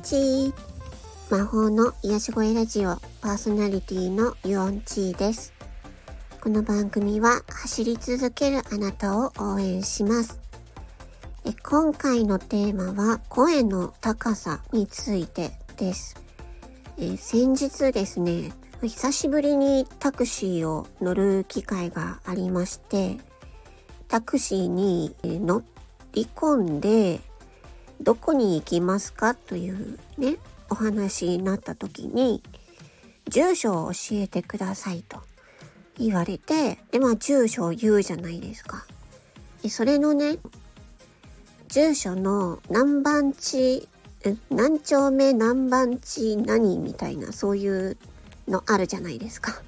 ち魔法の癒し声ラジオパーソナリティのユオンチーです。この番組は走り続けるあなたを応援します。え今回のテーマは声の高さについてです。え先日ですね、久しぶりにタクシーを乗る機会がありまして、タクシーに乗り込んでどこに行きますかというね、お話になった時に、住所を教えてくださいと言われて、で、まあ住所を言うじゃないですか。でそれのね、住所の何番地、何丁目何番地何みたいな、そういうのあるじゃないですか。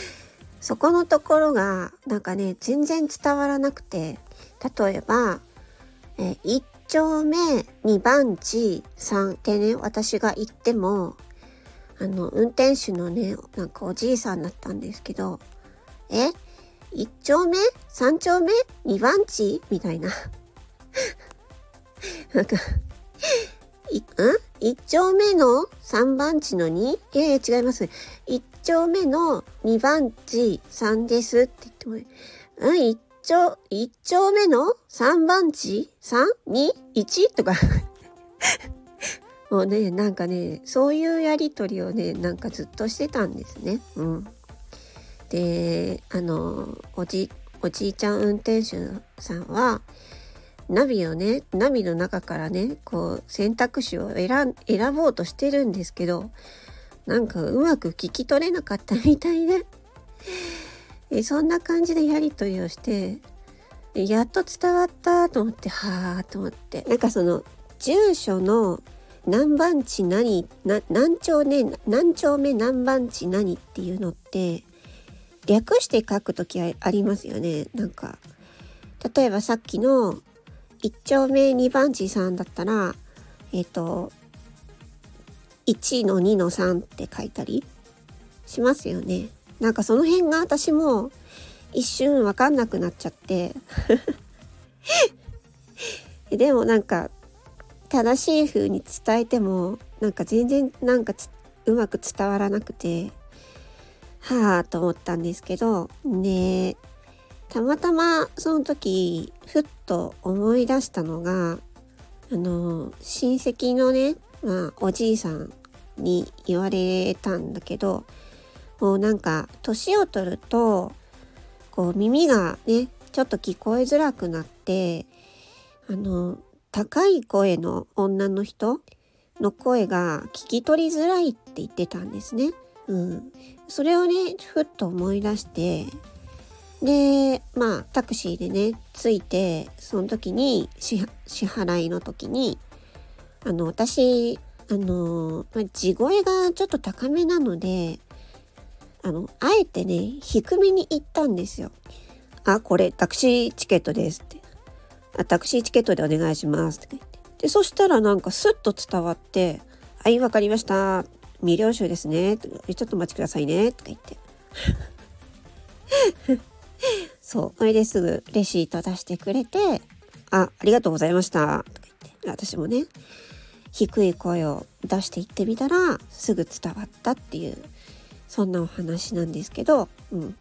そこのところが、なんかね、全然伝わらなくて、例えば、え1丁目2番地3ってね、私が行っても、あの、運転手のね、なんかおじいさんだったんですけど、え ?1 丁目 ?3 丁目 ?2 番地みたいな。なんかい、ん ?1 丁目の3番地の 2? いやいや違います。1丁目の2番地3ですって言っても、うん、1丁、一丁目の3番地 ?3?2?1? とか もうね、なんかね、そういうやりとりをね、なんかずっとしてたんですね。うん。で、あの、おじ、おじいちゃん運転手さんは、ナビをね、ナビの中からね、こう選択肢を選選ぼうとしてるんですけど、なんかうまく聞き取れなかったみたいで、えそんな感じでやり取りをしてやっと伝わったと思ってはあと思ってなんかその住所の何番地何何丁目何丁目何番地何っていうのって略して書く時ありますよねなんか例えばさっきの1丁目2番地さんだったらえっ、ー、と1の2の3って書いたりしますよね。なんかその辺が私も一瞬わかんなくなっちゃって。でもなんか正しい風に伝えてもなんか全然なんかうまく伝わらなくてはあと思ったんですけど。ねたまたまその時ふっと思い出したのがあの親戚のね、まあ、おじいさんに言われたんだけどもうなんか年を取るとこう耳がねちょっと聞こえづらくなってあの高い声の女の人の声が聞き取りづらいって言ってたんですね。うん、それをねふっと思い出してでまあタクシーでね着いてその時に支払いの時にあの私あの、ま、地声がちょっと高めなのであの、あえてね、低めに行ったんですよ。あ、これタクシーチケットですって。あ、タクシーチケットでお願いしますって言って。で、そしたらなんかスッと伝わって、はい、わかりました。未了集ですね。ちょっとお待ちくださいね。とか言って。そう。それですぐレシート出してくれて、あ、ありがとうございました。とか言って。私もね、低い声を出していってみたら、すぐ伝わったっていうそんなお話なんですけど、うん。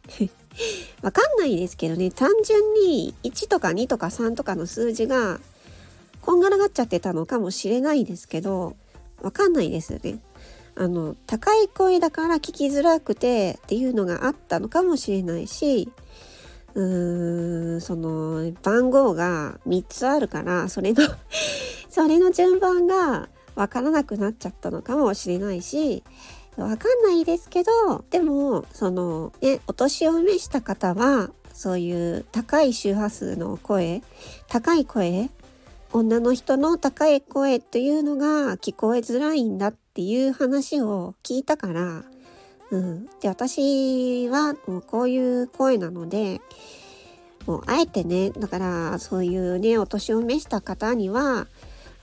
わかんないですけどね、単純に1とか2とか3とかの数字がこんがらがっちゃってたのかもしれないですけど、わかんないですよね。あの、高い声だから聞きづらくてっていうのがあったのかもしれないし、うーん、その番号が3つあるから、それの それの順番がわからなくなっちゃったのかもしれないし、わかんないですけど、でも、その、ね、お年を召した方は、そういう高い周波数の声、高い声、女の人の高い声っていうのが聞こえづらいんだっていう話を聞いたから、うん。で、私はもうこういう声なので、もうあえてね、だからそういうね、お年を召した方には、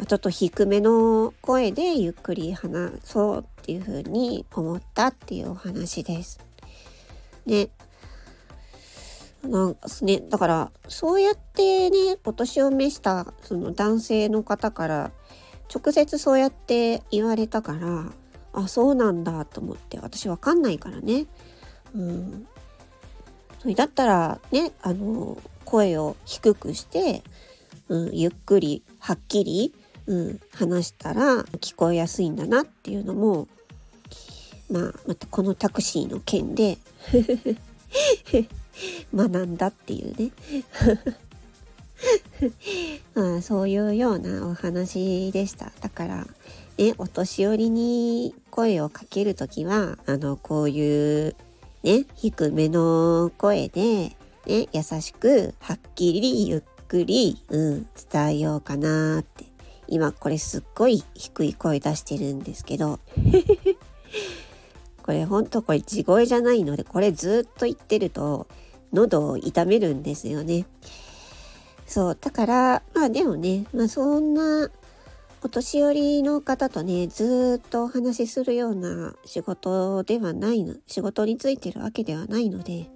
ちょっと低めの声でゆっくり話そうっていうふうに思ったっていうお話です。ね。なんかね、だからそうやってねお年を召したその男性の方から直接そうやって言われたからあそうなんだと思って私わかんないからね。うん、それだったらねあの声を低くして、うん、ゆっくりはっきり、うん、話したら聞こえやすいんだなっていうのもまあまたこのタクシーの件で 学んだっていうね まあそういうようなお話でした。だからね、お年寄りに声をかけるときは、あの、こういうね、低めの声で、ね、優しく、はっきり、ゆっくり、うん、伝えようかなって。今これすっごい低い声出してるんですけど。これほんとこれ地声じゃないので、これずっと言ってると、喉を痛めるんですよね。そう、だから、まあでもね、まあそんなお年寄りの方とね、ずっとお話しするような仕事ではないの、仕事についてるわけではないので、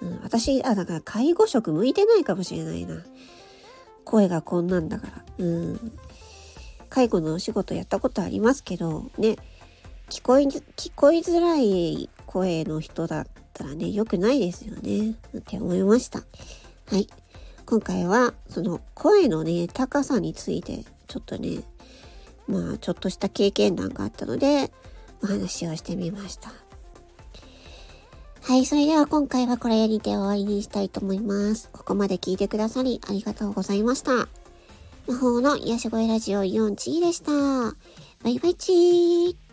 うん、私、あ、だから介護職向いてないかもしれないな。声がこんなんだから。うん。介護のお仕事やったことありますけど、ね、聞こえ、聞こえづらい声の人だったらね、良くないですよね。って思いました。はい。今回は、その声のね、高さについて、ちょっとね、まあ、ちょっとした経験談があったので、お話をしてみました。はい、それでは今回はこれにて終わりにしたいと思います。ここまで聞いてくださりありがとうございました。魔法の癒し声ラジオ4チーでした。バイバイチー